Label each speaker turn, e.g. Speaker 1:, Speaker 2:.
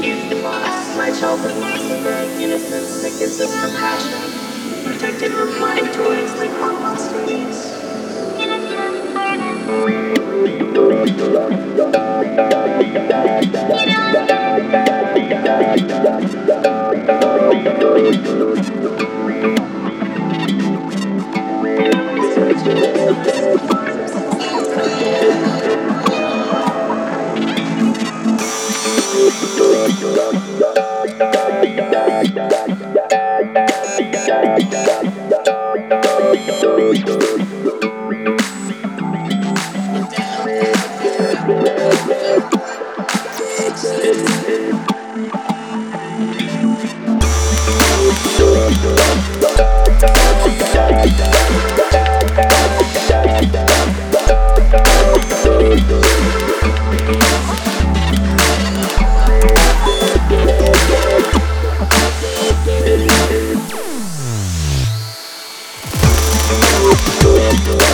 Speaker 1: my childhood lost the innocent that gives us compassion, protected from my toys like blockbusters. Thank you. Thank.